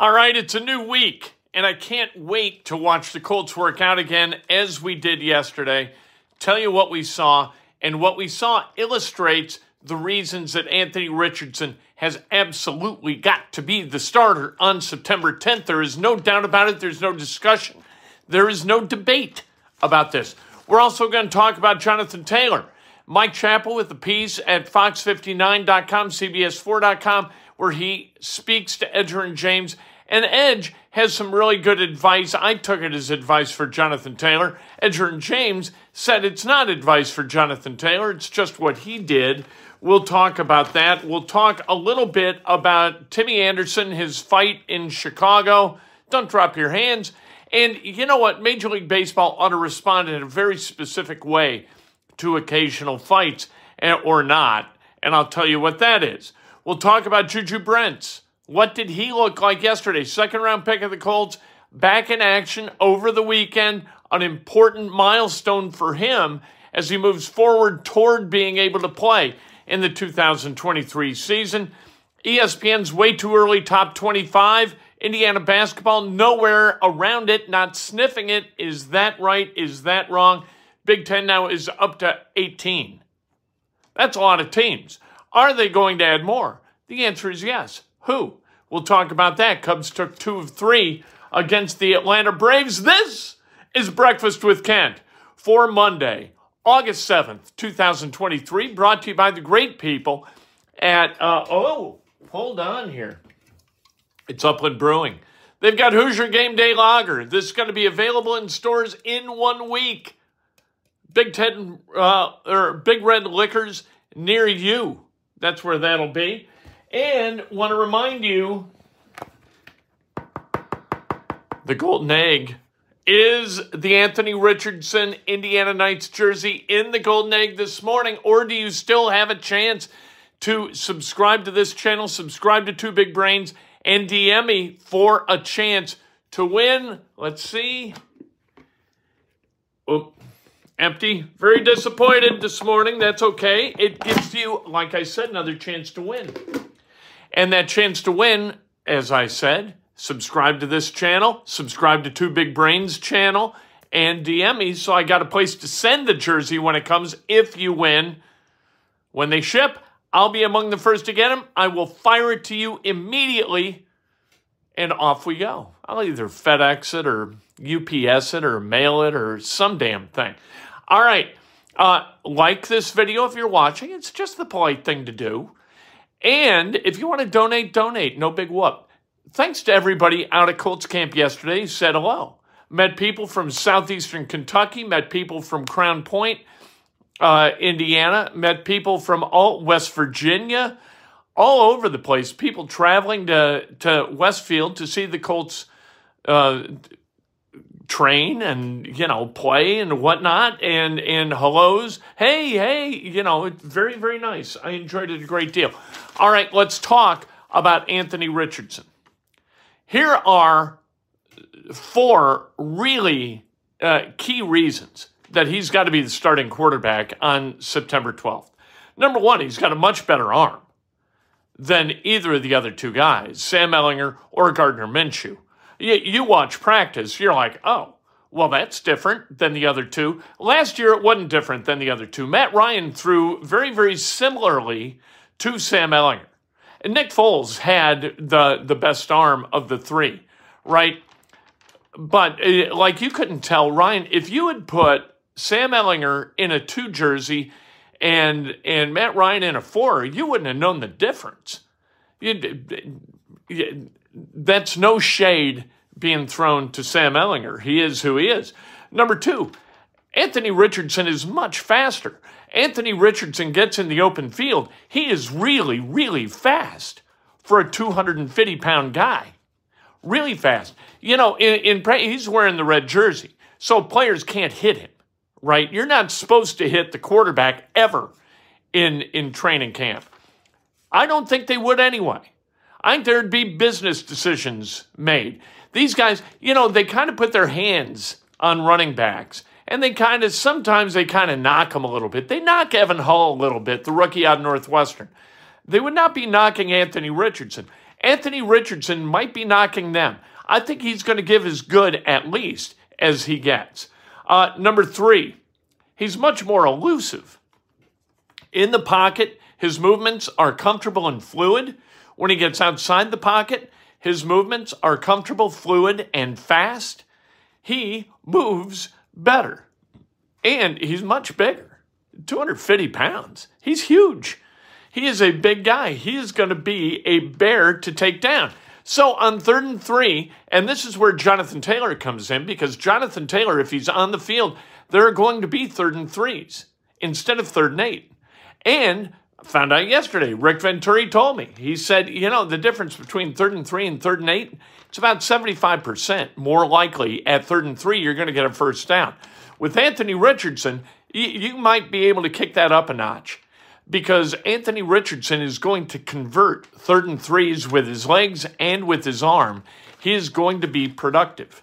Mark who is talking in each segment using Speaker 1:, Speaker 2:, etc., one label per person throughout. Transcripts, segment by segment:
Speaker 1: All right, it's a new week, and I can't wait to watch the Colts work out again as we did yesterday. Tell you what we saw, and what we saw illustrates the reasons that Anthony Richardson has absolutely got to be the starter on September 10th. There is no doubt about it, there's no discussion, there is no debate about this. We're also going to talk about Jonathan Taylor. Mike Chappell with the piece at fox59.com, CBS4.com, where he speaks to Edgerrin James and Edge has some really good advice. I took it as advice for Jonathan Taylor. Edgerrin James said it's not advice for Jonathan Taylor, it's just what he did. We'll talk about that. We'll talk a little bit about Timmy Anderson, his fight in Chicago. Don't drop your hands. And you know what? Major League Baseball ought to respond in a very specific way to occasional fights eh, or not. And I'll tell you what that is. We'll talk about Juju Brents. What did he look like yesterday? Second round pick of the Colts, back in action over the weekend, an important milestone for him as he moves forward toward being able to play in the 2023 season. ESPN's way too early top 25. Indiana basketball, nowhere around it, not sniffing it. Is that right? Is that wrong? Big Ten now is up to 18. That's a lot of teams. Are they going to add more? The answer is yes. Who? We'll talk about that. Cubs took two of three against the Atlanta Braves. This is Breakfast with Kent for Monday, August 7th, 2023, brought to you by the great people at, uh, oh, hold on here. It's Upland Brewing. They've got Hoosier Game Day Lager. This is going to be available in stores in one week. Big Ten uh, or Big Red Liquors near you. That's where that'll be. And want to remind you the golden egg is the Anthony Richardson Indiana Nights jersey in the golden egg this morning, or do you still have a chance to subscribe to this channel, subscribe to Two Big Brains, and DM me for a chance to win? Let's see. Oop empty. Very disappointed this morning. That's okay. It gives you, like I said, another chance to win. And that chance to win, as I said, subscribe to this channel, subscribe to Two Big Brains channel, and DM me so I got a place to send the jersey when it comes if you win. When they ship, I'll be among the first to get them. I will fire it to you immediately, and off we go. I'll either FedEx it or UPS it or mail it or some damn thing. All right. Uh, like this video if you're watching. It's just the polite thing to do. And if you want to donate, donate. No big whoop. Thanks to everybody out at Colts camp yesterday said hello. Met people from southeastern Kentucky, met people from Crown Point, uh, Indiana, met people from all West Virginia, all over the place. People traveling to, to Westfield to see the Colts uh, train and you know play and whatnot and and hellos. Hey hey you know very very nice. I enjoyed it a great deal. All right let's talk about anthony richardson. Here are four really uh, key reasons that he's got to be the starting quarterback on september 12th number one he's got a much better arm than either of the other two guys sam ehlinger or gardner minshew you, you watch practice, you're like, oh, well, that's different than the other two. Last year, it wasn't different than the other two. Matt Ryan threw very, very similarly to Sam Ehlinger. And Nick Foles had the the best arm of the three, right? But uh, like you couldn't tell Ryan if you had put Sam Ehlinger in a two jersey and and Matt Ryan in a four, you wouldn't have known the difference. You, that's no shade being thrown to Sam Ehlinger. He is who he is. Number two, Anthony Richardson is much faster. Anthony Richardson gets in the open field. He is really, really fast for a 250 pound guy. Really fast. You know, in, in he's wearing the red jersey, so players can't hit him, right? You're not supposed to hit the quarterback ever in in training camp. I don't think they would anyway. I think there'd be business decisions made. These guys, you know, they kind of put their hands on running backs and they kind of sometimes they kind of knock them a little bit. They knock Evan Hull a little bit, the rookie out of Northwestern. They would not be knocking Anthony Richardson. Anthony Richardson might be knocking them. I think he's going to give as good at least as he gets. Uh, number three, he's much more elusive. In the pocket, his movements are comfortable and fluid. When he gets outside the pocket, his movements are comfortable, fluid, and fast. He moves better. And he's much bigger 250 pounds. He's huge. He is a big guy. He is going to be a bear to take down. So on third and three, and this is where Jonathan Taylor comes in because Jonathan Taylor, if he's on the field, there are going to be third and threes instead of third and eight. And found out yesterday, Rick Venturi told me. He said, you know, the difference between third and three and third and eight, it's about 75% more likely at third and three, you're going to get a first down. With Anthony Richardson, you, you might be able to kick that up a notch because Anthony Richardson is going to convert third and threes with his legs and with his arm. He is going to be productive.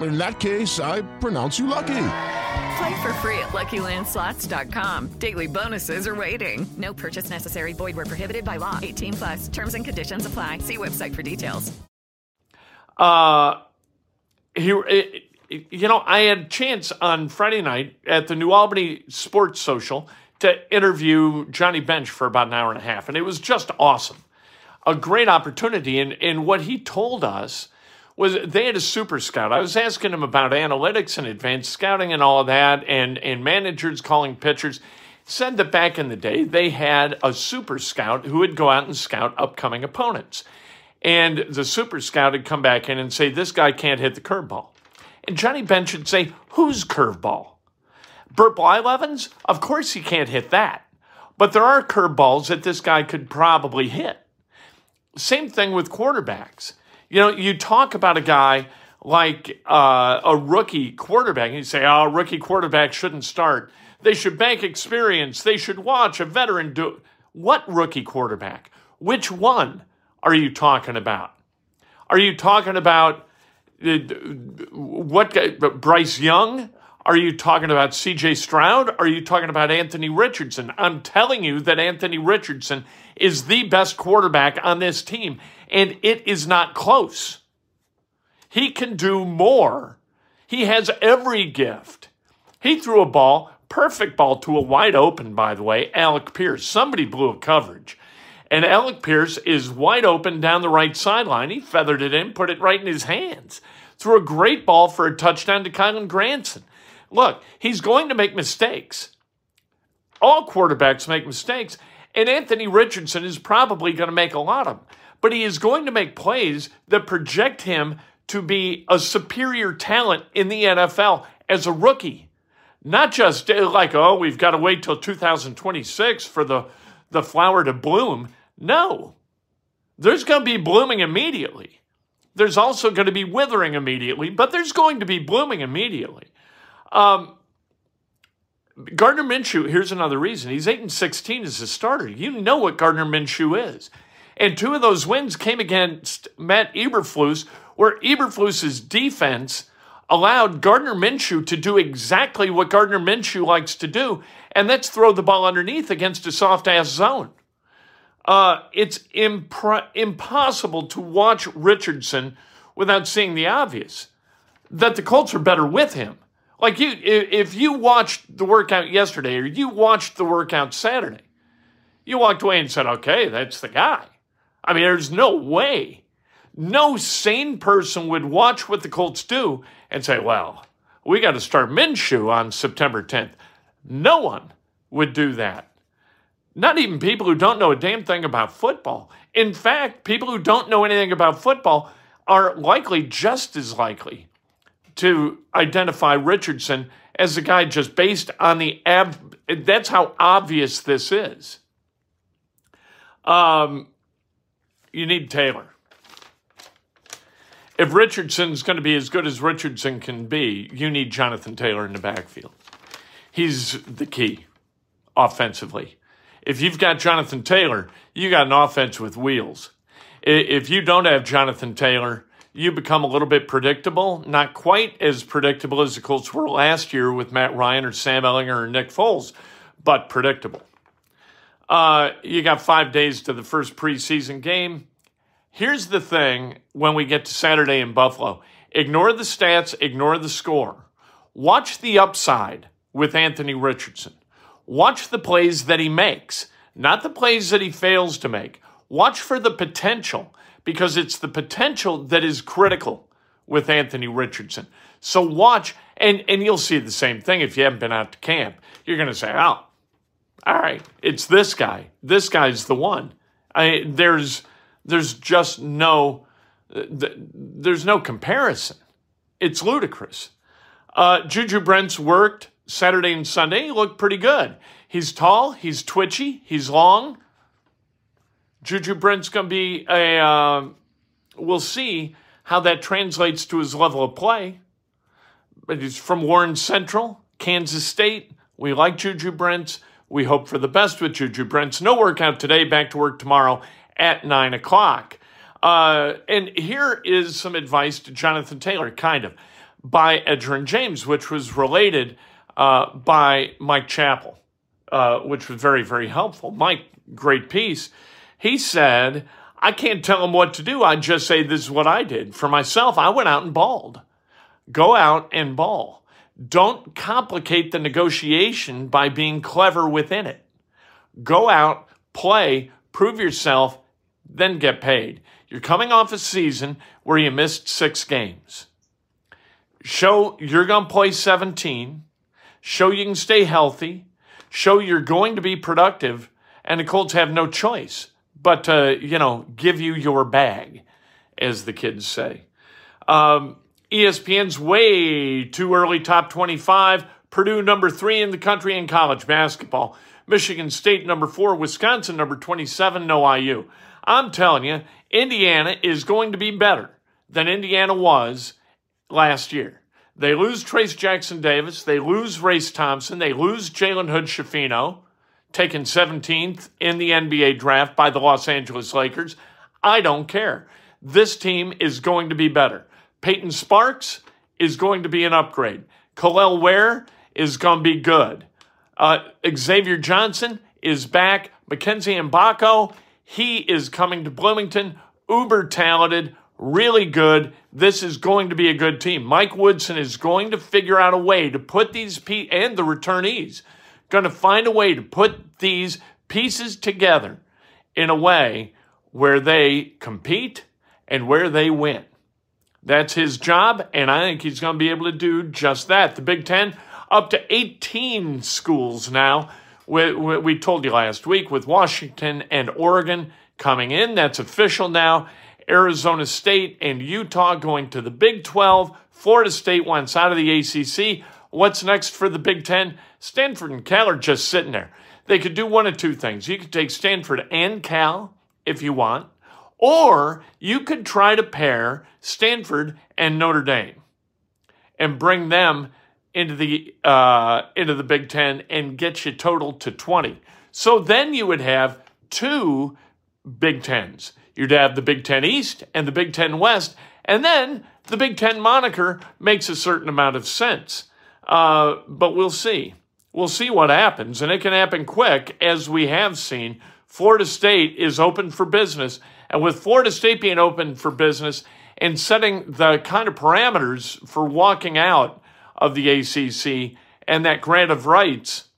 Speaker 2: In that case, I pronounce you lucky.
Speaker 3: Play for free at LuckyLandSlots.com. Daily bonuses are waiting. No purchase necessary. Void where prohibited by law. 18 plus. Terms and conditions apply. See website for details.
Speaker 1: Uh, he, you know, I had a chance on Friday night at the New Albany Sports Social to interview Johnny Bench for about an hour and a half, and it was just awesome. A great opportunity, and and what he told us was they had a super scout. I was asking him about analytics and advanced scouting and all of that, and, and managers calling pitchers. Said that back in the day, they had a super scout who would go out and scout upcoming opponents. And the super scout would come back in and say, This guy can't hit the curveball. And Johnny Bench would say, Whose curveball? Bert Blyleven's? Of course he can't hit that. But there are curveballs that this guy could probably hit. Same thing with quarterbacks. You know, you talk about a guy like uh, a rookie quarterback, and you say, oh, rookie quarterback shouldn't start. They should bank experience. They should watch a veteran do. What rookie quarterback? Which one are you talking about? Are you talking about uh, what Bryce Young? Are you talking about CJ Stroud? Are you talking about Anthony Richardson? I'm telling you that Anthony Richardson is the best quarterback on this team and it is not close. He can do more. He has every gift. He threw a ball perfect ball to a wide open, by the way, Alec Pierce. Somebody blew a coverage. And Alec Pierce is wide open down the right sideline. He feathered it in, put it right in his hands. Threw a great ball for a touchdown to Kylen Granson. Look, he's going to make mistakes. All quarterbacks make mistakes, and Anthony Richardson is probably going to make a lot of them. But he is going to make plays that project him to be a superior talent in the NFL as a rookie. Not just uh, like, oh, we've got to wait till 2026 for the, the flower to bloom. No, there's going to be blooming immediately. There's also going to be withering immediately, but there's going to be blooming immediately. Um, Gardner Minshew, here's another reason. He's 8 and 16 as a starter. You know what Gardner Minshew is. And two of those wins came against Matt Eberflus, where Eberflus's defense allowed Gardner Minshew to do exactly what Gardner Minshew likes to do, and that's throw the ball underneath against a soft ass zone. Uh, it's impossible to watch Richardson without seeing the obvious that the Colts are better with him. Like you, if you watched the workout yesterday or you watched the workout Saturday, you walked away and said, okay, that's the guy. I mean, there's no way. No sane person would watch what the Colts do and say, well, we got to start Minshew on September 10th. No one would do that. Not even people who don't know a damn thing about football. In fact, people who don't know anything about football are likely just as likely to identify Richardson as a guy just based on the ab. That's how obvious this is. Um, you need Taylor. If Richardson's going to be as good as Richardson can be, you need Jonathan Taylor in the backfield. He's the key offensively. If you've got Jonathan Taylor, you got an offense with wheels. If you don't have Jonathan Taylor, you become a little bit predictable. Not quite as predictable as the Colts were last year with Matt Ryan or Sam Ehlinger or Nick Foles, but predictable. Uh, you got five days to the first preseason game. Here's the thing when we get to Saturday in Buffalo ignore the stats, ignore the score. Watch the upside with Anthony Richardson. Watch the plays that he makes, not the plays that he fails to make. Watch for the potential because it's the potential that is critical with Anthony Richardson. So watch, and, and you'll see the same thing if you haven't been out to camp. You're going to say, oh, all right, it's this guy. This guy's the one. I, there's, there's just no, there's no comparison. It's ludicrous. Uh, Juju Brents worked Saturday and Sunday. He looked pretty good. He's tall, he's twitchy, he's long. Juju Brent's going to be a. Uh, we'll see how that translates to his level of play. But he's from Warren Central, Kansas State. We like Juju Brents. We hope for the best with Juju Brents. No workout today, back to work tomorrow at 9 o'clock. Uh, and here is some advice to Jonathan Taylor, kind of, by Edgerrin James, which was related uh, by Mike Chappell, uh, which was very, very helpful. Mike, great piece. He said, I can't tell him what to do. I just say this is what I did. For myself, I went out and balled. Go out and ball. Don't complicate the negotiation by being clever within it. Go out, play, prove yourself, then get paid. You're coming off a season where you missed six games. Show you're going to play 17. Show you can stay healthy. Show you're going to be productive. And the Colts have no choice but you know, give you your bag, as the kids say. Um, ESPN's way too early top 25. Purdue number three in the country in college basketball. Michigan State number four. Wisconsin number 27. No IU. I'm telling you, Indiana is going to be better than Indiana was last year. They lose Trayce Jackson Davis. They lose Race Thompson. They lose Jalen Hood Schifino taken 17th in the NBA draft by the Los Angeles Lakers. I don't care. This team is going to be better. Payton Sparks is going to be an upgrade. Kel'el Ware is going to be good. Uh, Xavier Johnson is back. Mackenzie Mgbako, he is coming to Bloomington. Uber talented, really good. This is going to be a good team. Mike Woodson is going to figure out a way to put these pe- and the returnees going to find a way to put these pieces together in a way where they compete and where they win. That's his job, and I think he's going to be able to do just that. The Big Ten, up to 18 schools now. We, we, told you last week with Washington and Oregon coming in. That's official now. Arizona State and Utah going to the Big 12. Florida State wants out of the ACC. What's next for the Big Ten? Stanford and Cal are just sitting there. They could do one of two things. You could take Stanford and Cal if you want, or you could try to pair Stanford and Notre Dame and bring them into the uh, into the Big Ten and get you total to 20. So then you would have two Big Tens. You'd have the Big Ten East and the Big Ten West, and then the Big Ten moniker makes a certain amount of sense. Uh, but we'll see. We'll see what happens, and it can happen quick, as we have seen. Florida State is open for business, and with Florida State being open for business and setting the kind of parameters for walking out of the ACC and that grant of rights,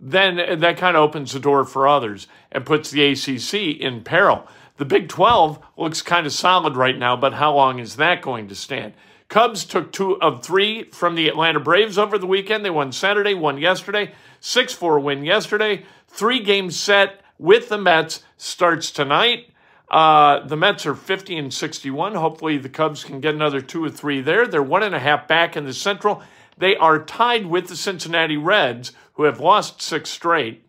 Speaker 1: then that kind of opens the door for others and puts the ACC in peril. The Big 12 looks kind of solid right now, but how long is that going to stand? Cubs took two of three from the Atlanta Braves over the weekend. They won Saturday, won yesterday, 6 4 win yesterday. Three game set with the Mets starts tonight. Uh, the Mets are 50 and 61. Hopefully, the Cubs can get another two or three there. They're one and a half back in the Central. They are tied with the Cincinnati Reds, who have lost six straight.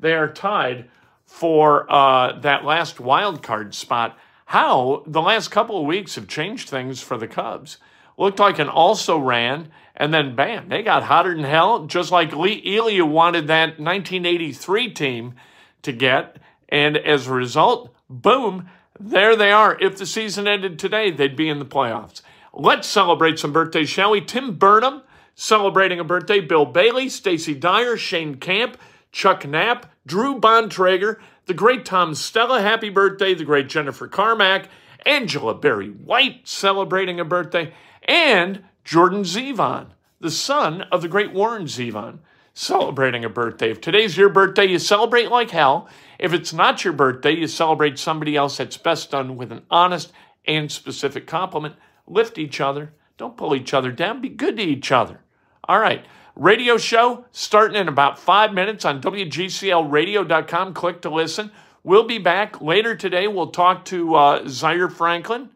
Speaker 1: They are tied for uh, that last wild card spot. How the last couple of weeks have changed things for the Cubs. Looked like an also ran, and then bam, they got hotter than hell, just like Lee Elia wanted that 1983 team to get. And as a result, boom, there they are. If the season ended today, they'd be in the playoffs. Let's celebrate some birthdays, shall we? Tim Burnham celebrating a birthday. Bill Bailey, Stacy Dyer, Shane Camp, Chuck Knapp, Drew Bontrager, the great Tom Stella, happy birthday, the great Jennifer Carmack, Angela Berry White celebrating a birthday, and Jordan Zevon, the son of the great Warren Zevon, celebrating a birthday. If today's your birthday, you celebrate like hell. If it's not your birthday, you celebrate somebody else that's best done with an honest and specific compliment. Lift each other. Don't pull each other down. Be good to each other. All right. Radio show starting in about five minutes on WGCLradio.com. Click to listen. We'll be back later today. We'll talk to uh, Zaire Franklin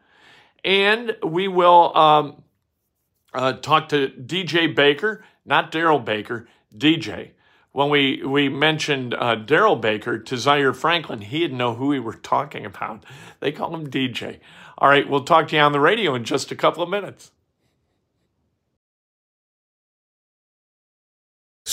Speaker 1: and we will um, uh, talk to DJ Baker, not Daryl Baker, DJ. When we, we mentioned uh, Daryl Baker to Zaire Franklin, he didn't know who we were talking about. They call him DJ. All right, we'll talk to you on the radio in just a couple of minutes.